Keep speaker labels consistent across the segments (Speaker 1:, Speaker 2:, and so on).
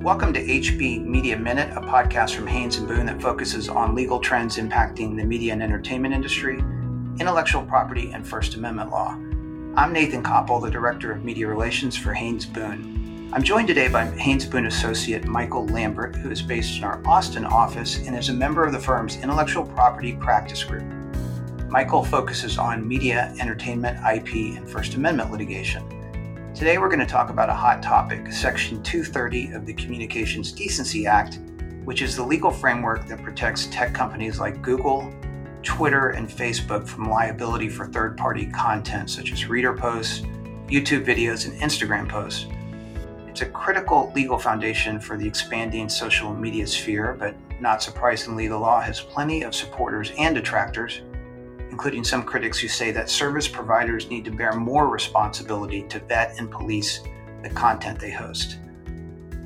Speaker 1: Welcome to HB Media Minute, a podcast from Haynes and Boone that focuses on legal trends impacting the media and entertainment industry, intellectual property, and First Amendment law. I'm Nathan Koppel, the Director of Media Relations for Haynes Boone. I'm joined today by Haynes Boone associate Michael Lambert, who is based in our Austin office and is a member of the firm's intellectual property practice group. Michael focuses on media, entertainment, IP, and First Amendment litigation. Today, we're going to talk about a hot topic Section 230 of the Communications Decency Act, which is the legal framework that protects tech companies like Google, Twitter, and Facebook from liability for third party content such as Reddit posts, YouTube videos, and Instagram posts. It's a critical legal foundation for the expanding social media sphere, but not surprisingly, the law has plenty of supporters and detractors including some critics who say that service providers need to bear more responsibility to vet and police the content they host.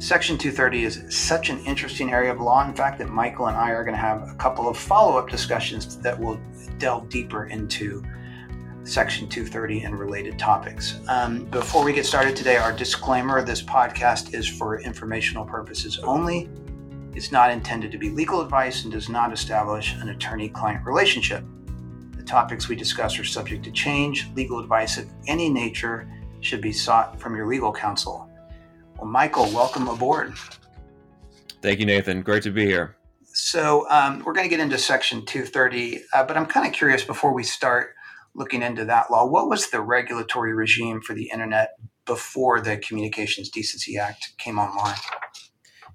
Speaker 1: Section 230 is such an interesting area of law, in fact, that Michael and I are going to have a couple of follow up discussions that will delve deeper into Section 230 and related topics. Um, before we get started today, our disclaimer this podcast is for informational purposes only. It's not intended to be legal advice and does not establish an attorney client relationship. The topics we discuss are subject to change. Legal advice of any nature should be sought from your legal counsel. Well, Michael, welcome aboard.
Speaker 2: Thank you, Nathan. Great to be here.
Speaker 1: So, um, we're going to get into Section 230, uh, but I'm kind of curious before we start looking into that law, what was the regulatory regime for the internet before the Communications Decency Act came online?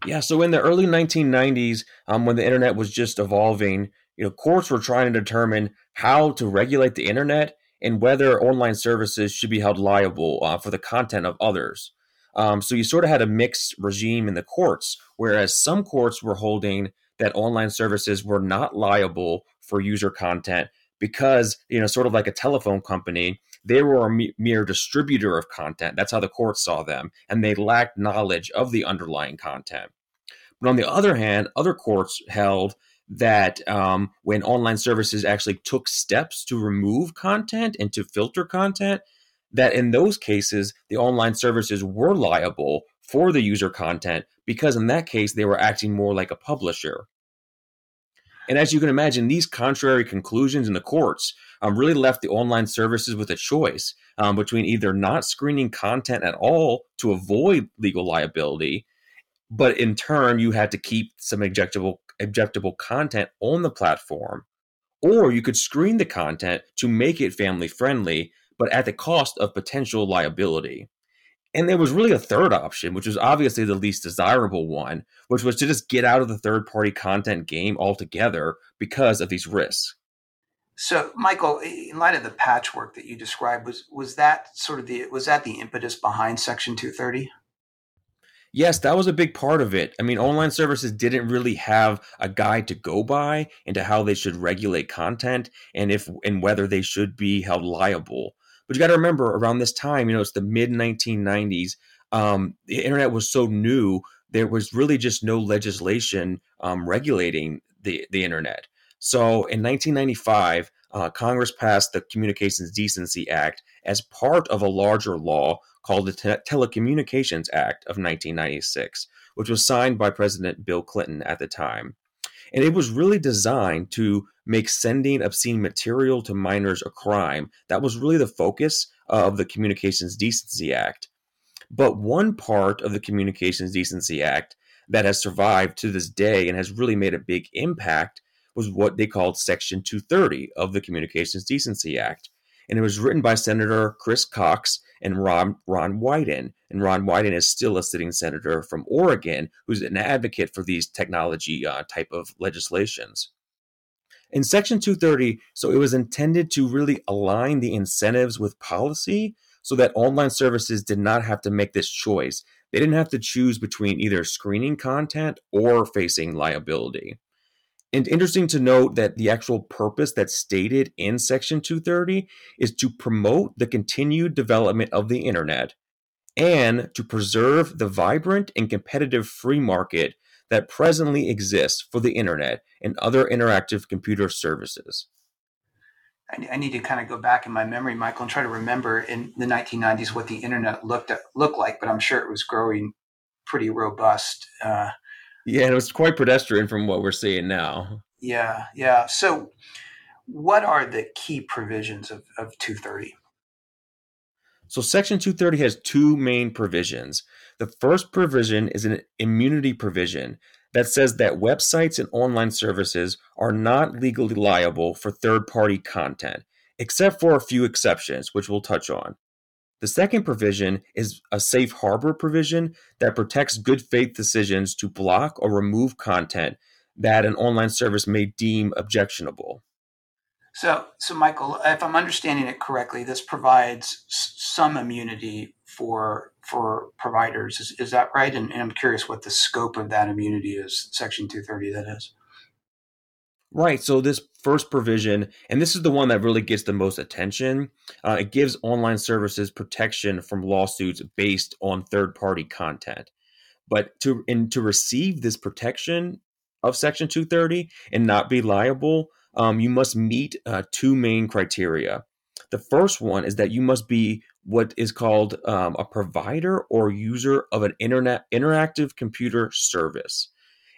Speaker 2: Yeah, so in the early 1990s, um, when the internet was just evolving, you know, courts were trying to determine how to regulate the internet and whether online services should be held liable uh, for the content of others. Um, so you sort of had a mixed regime in the courts, whereas some courts were holding that online services were not liable for user content because, you know, sort of like a telephone company, they were a mere distributor of content. That's how the courts saw them, and they lacked knowledge of the underlying content. But on the other hand, other courts held that um, when online services actually took steps to remove content and to filter content, that in those cases, the online services were liable for the user content because in that case, they were acting more like a publisher. And as you can imagine, these contrary conclusions in the courts um, really left the online services with a choice um, between either not screening content at all to avoid legal liability, but in turn, you had to keep some injectable objectable content on the platform, or you could screen the content to make it family friendly, but at the cost of potential liability. And there was really a third option, which was obviously the least desirable one, which was to just get out of the third party content game altogether because of these risks.
Speaker 1: So, Michael, in light of the patchwork that you described, was was that sort of the was that the impetus behind Section 230?
Speaker 2: Yes, that was a big part of it. I mean, online services didn't really have a guide to go by into how they should regulate content and if and whether they should be held liable. But you got to remember, around this time, you know, it's the mid 1990s. Um, the internet was so new, there was really just no legislation um, regulating the the internet. So in 1995, uh, Congress passed the Communications Decency Act as part of a larger law called the Te- Telecommunications Act of 1996, which was signed by President Bill Clinton at the time. And it was really designed to make sending obscene material to minors a crime. That was really the focus of the Communications Decency Act. But one part of the Communications Decency Act that has survived to this day and has really made a big impact was what they called Section 230 of the Communications Decency Act. And it was written by Senator Chris Cox and Ron, Ron Wyden. And Ron Wyden is still a sitting senator from Oregon who's an advocate for these technology uh, type of legislations. In Section 230, so it was intended to really align the incentives with policy so that online services did not have to make this choice. They didn't have to choose between either screening content or facing liability. And interesting to note that the actual purpose that's stated in Section 230 is to promote the continued development of the internet and to preserve the vibrant and competitive free market that presently exists for the internet and other interactive computer services.
Speaker 1: I need to kind of go back in my memory, Michael, and try to remember in the 1990s what the internet looked at, looked like. But I'm sure it was growing pretty robust. Uh,
Speaker 2: yeah, it was quite pedestrian from what we're seeing now.
Speaker 1: Yeah, yeah. So, what are the key provisions of, of 230?
Speaker 2: So, Section 230 has two main provisions. The first provision is an immunity provision that says that websites and online services are not legally liable for third party content, except for a few exceptions, which we'll touch on. The second provision is a safe harbor provision that protects good faith decisions to block or remove content that an online service may deem objectionable.
Speaker 1: So, so Michael, if I'm understanding it correctly, this provides some immunity for for providers. Is, is that right? And, and I'm curious what the scope of that immunity is. Section 230, that is.
Speaker 2: Right. So this first provision, and this is the one that really gets the most attention, uh, it gives online services protection from lawsuits based on third-party content. But to and to receive this protection of Section 230 and not be liable, um, you must meet uh, two main criteria. The first one is that you must be what is called um, a provider or user of an internet interactive computer service.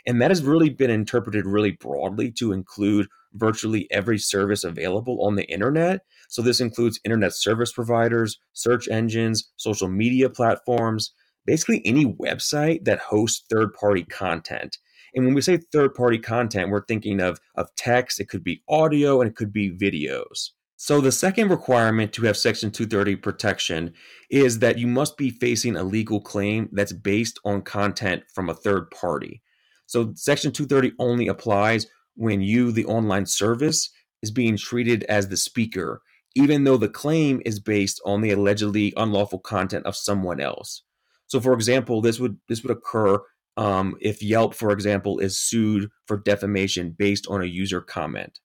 Speaker 2: And that has really been interpreted really broadly to include virtually every service available on the internet. So this includes internet service providers, search engines, social media platforms, basically any website that hosts third party content. And when we say third party content, we're thinking of, of text, it could be audio, and it could be videos. So, the second requirement to have Section 230 protection is that you must be facing a legal claim that's based on content from a third party. So Section 230 only applies when you, the online service, is being treated as the speaker, even though the claim is based on the allegedly unlawful content of someone else. So, for example, this would this would occur um, if Yelp, for example, is sued for defamation based on a user comment.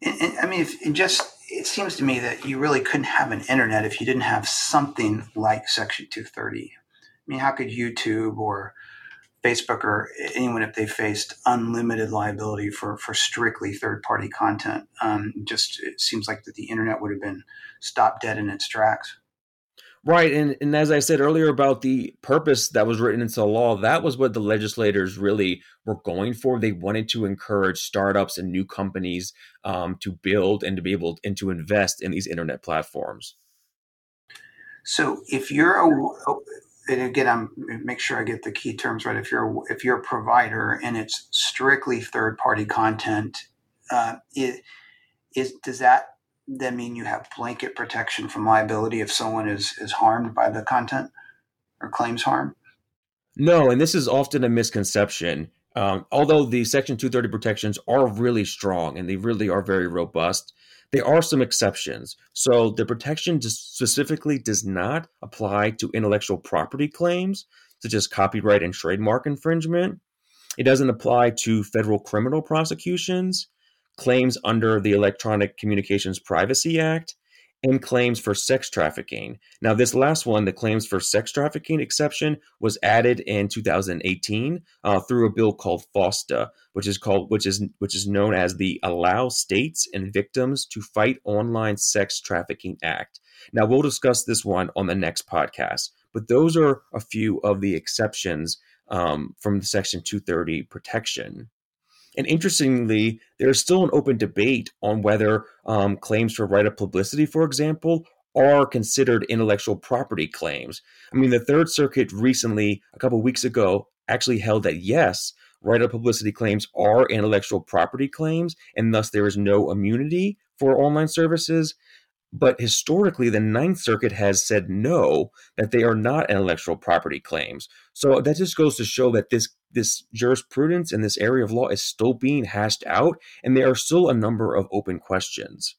Speaker 1: And, and, I mean, if, just it seems to me that you really couldn't have an internet if you didn't have something like Section 230. I mean, how could YouTube or Facebook or anyone if they faced unlimited liability for, for strictly third party content. Um, just it seems like that the internet would have been stopped dead in its tracks.
Speaker 2: Right, and and as I said earlier about the purpose that was written into the law, that was what the legislators really were going for. They wanted to encourage startups and new companies um, to build and to be able and to invest in these internet platforms.
Speaker 1: So, if you're a and again, I'm make sure I get the key terms right. If you're if you're a provider and it's strictly third party content, uh, it is does that then mean you have blanket protection from liability if someone is is harmed by the content or claims harm?
Speaker 2: No, and this is often a misconception. Um, although the Section 230 protections are really strong and they really are very robust, there are some exceptions. So the protection specifically does not apply to intellectual property claims, such as copyright and trademark infringement. It doesn't apply to federal criminal prosecutions, claims under the Electronic Communications Privacy Act, and claims for sex trafficking. Now, this last one, the claims for sex trafficking exception, was added in 2018 uh, through a bill called FOSTA, which is called which is which is known as the Allow States and Victims to Fight Online Sex Trafficking Act. Now, we'll discuss this one on the next podcast, but those are a few of the exceptions um, from the Section 230 protection. And interestingly, there's still an open debate on whether um, claims for right of publicity, for example, are considered intellectual property claims. I mean, the Third Circuit recently, a couple weeks ago, actually held that yes, right of publicity claims are intellectual property claims, and thus there is no immunity for online services. But historically, the Ninth Circuit has said no, that they are not intellectual property claims. So that just goes to show that this this jurisprudence in this area of law is still being hashed out, and there are still a number of open questions.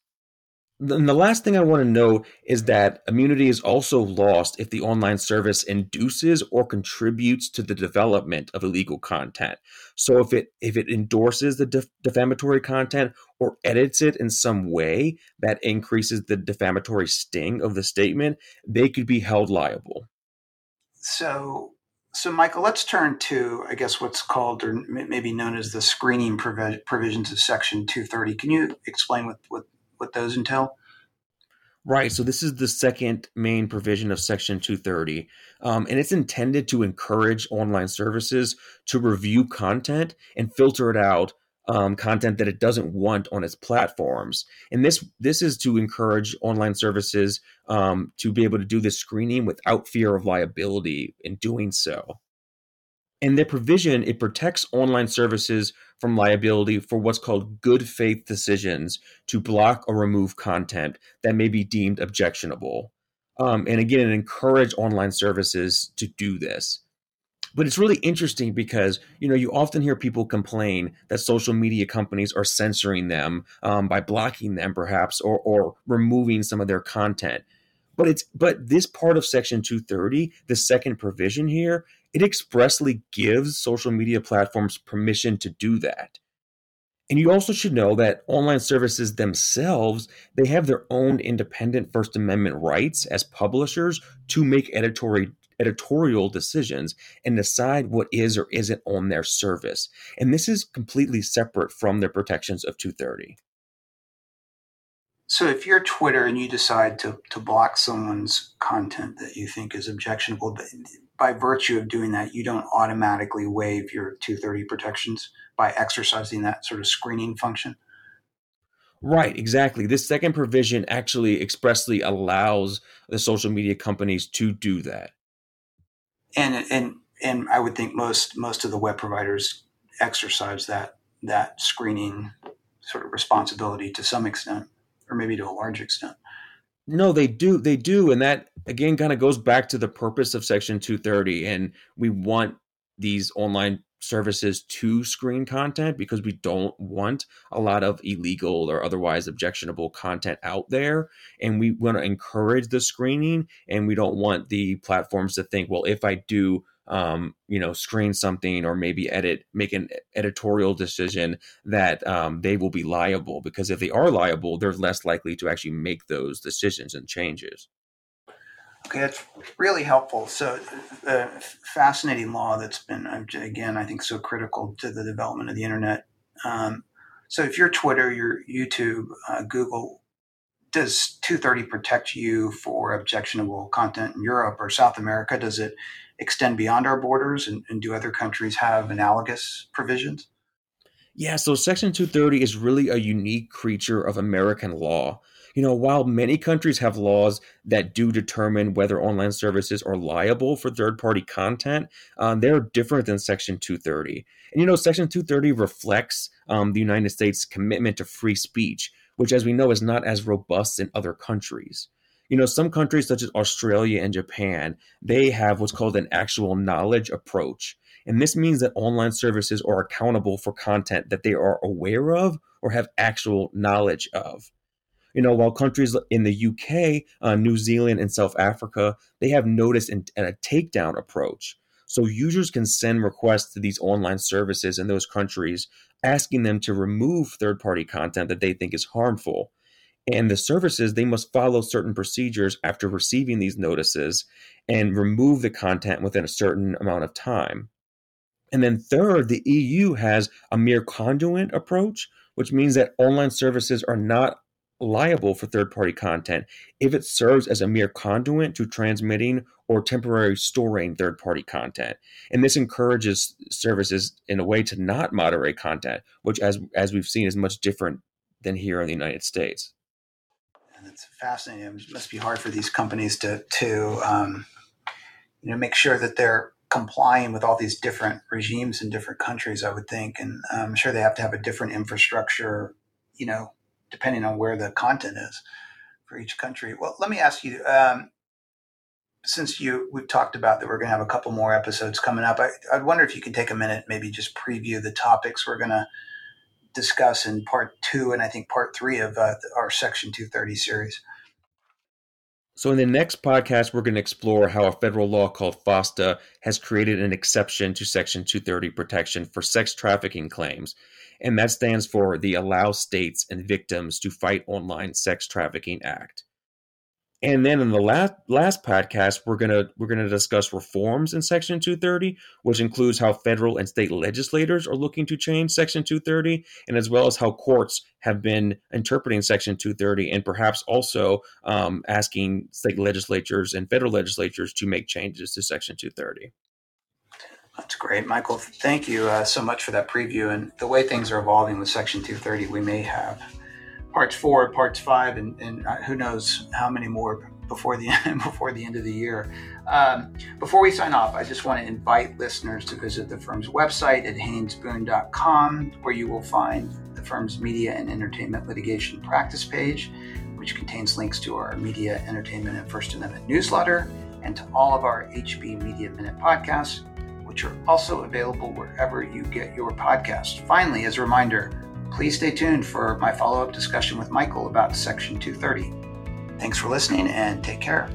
Speaker 2: And the last thing I want to note is that immunity is also lost if the online service induces or contributes to the development of illegal content. So if it if it endorses the def- defamatory content or edits it in some way that increases the defamatory sting of the statement, they could be held liable.
Speaker 1: So so Michael, let's turn to I guess what's called or maybe known as the screening provisions of section 230. Can you explain what what what those entail?
Speaker 2: Right. So this is the second main provision of Section 230, um, and it's intended to encourage online services to review content and filter it out um, content that it doesn't want on its platforms. And this this is to encourage online services um, to be able to do this screening without fear of liability in doing so. And their provision it protects online services from liability for what's called good faith decisions to block or remove content that may be deemed objectionable. Um, and again, it encourage online services to do this. But it's really interesting because you know you often hear people complain that social media companies are censoring them um, by blocking them, perhaps, or or removing some of their content. But it's but this part of Section 230, the second provision here, it expressly gives social media platforms permission to do that. And you also should know that online services themselves, they have their own independent First Amendment rights as publishers to make editorial editorial decisions and decide what is or isn't on their service. And this is completely separate from the protections of 230.
Speaker 1: So if you're Twitter and you decide to, to block someone's content that you think is objectionable, by virtue of doing that, you don't automatically waive your 230 protections by exercising that sort of screening function.
Speaker 2: Right, exactly. This second provision actually expressly allows the social media companies to do that
Speaker 1: and and and I would think most most of the web providers exercise that that screening sort of responsibility to some extent, or maybe to a large extent.
Speaker 2: No, they do. They do, and that again kind of goes back to the purpose of Section 230. And we want these online services to screen content because we don't want a lot of illegal or otherwise objectionable content out there. And we want to encourage the screening. And we don't want the platforms to think, well, if I do, um, you know, screen something or maybe edit, make an editorial decision that um, they will be liable. Because if they are liable, they're less likely to actually make those decisions and changes.
Speaker 1: Okay, that's really helpful. So, uh, fascinating law that's been, uh, again, I think so critical to the development of the internet. Um, so, if you're Twitter, your YouTube, uh, Google, does 230 protect you for objectionable content in Europe or South America? Does it extend beyond our borders? And, and do other countries have analogous provisions?
Speaker 2: Yeah, so Section 230 is really a unique creature of American law you know, while many countries have laws that do determine whether online services are liable for third party content, um, they're different than Section 230. And, you know, Section 230 reflects um, the United States' commitment to free speech, which, as we know, is not as robust in other countries. You know, some countries such as Australia and Japan, they have what's called an actual knowledge approach. And this means that online services are accountable for content that they are aware of or have actual knowledge of. You know, while countries in the UK, uh, New Zealand, and South Africa, they have notice and, and a takedown approach. So users can send requests to these online services in those countries, asking them to remove third-party content that they think is harmful. And the services, they must follow certain procedures after receiving these notices and remove the content within a certain amount of time. And then, third, the EU has a mere conduit approach, which means that online services are not liable for third party content if it serves as a mere conduit to transmitting or temporarily storing third party content. And this encourages services in a way to not moderate content, which, as, as we've seen, is much different than here in the United States.
Speaker 1: And it's fascinating. It must be hard for these companies to, to um, you know, make sure that they're complying with all these different regimes in different countries, I would think. And I'm sure they have to have a different infrastructure, you know, depending on where the content is for each country. Well, let me ask you, um, since you we've talked about that we're going to have a couple more episodes coming up, I, I'd wonder if you could take a minute, maybe just preview the topics we're going to discuss in part two and I think part three of uh, our Section 230 series.
Speaker 2: So, in the next podcast, we're going to explore how a federal law called FOSTA has created an exception to Section 230 protection for sex trafficking claims and that stands for the Allow States and Victims to Fight Online Sex Trafficking Act. And then in the last last podcast, we're gonna we're gonna discuss reforms in Section 230, which includes how federal and state legislators are looking to change Section 230, and as well as how courts have been interpreting Section 230, and perhaps also um, asking state legislatures and federal legislatures to make changes to Section 230.
Speaker 1: That's great, Michael. Thank you uh, so much for that preview. And the way things are evolving with Section 230, we may have parts four, parts five, and, and uh, who knows how many more before the end, before the end of the year. Um, before we sign off, I just want to invite listeners to visit the firm's website at haynesboone.com, where you will find the firm's media and entertainment litigation practice page, which contains links to our media, entertainment, and First Amendment newsletter, and to all of our HB Media Minute podcasts, which are also available wherever you get your podcast. Finally, as a reminder, Please stay tuned for my follow up discussion with Michael about Section 230. Thanks for listening and take care.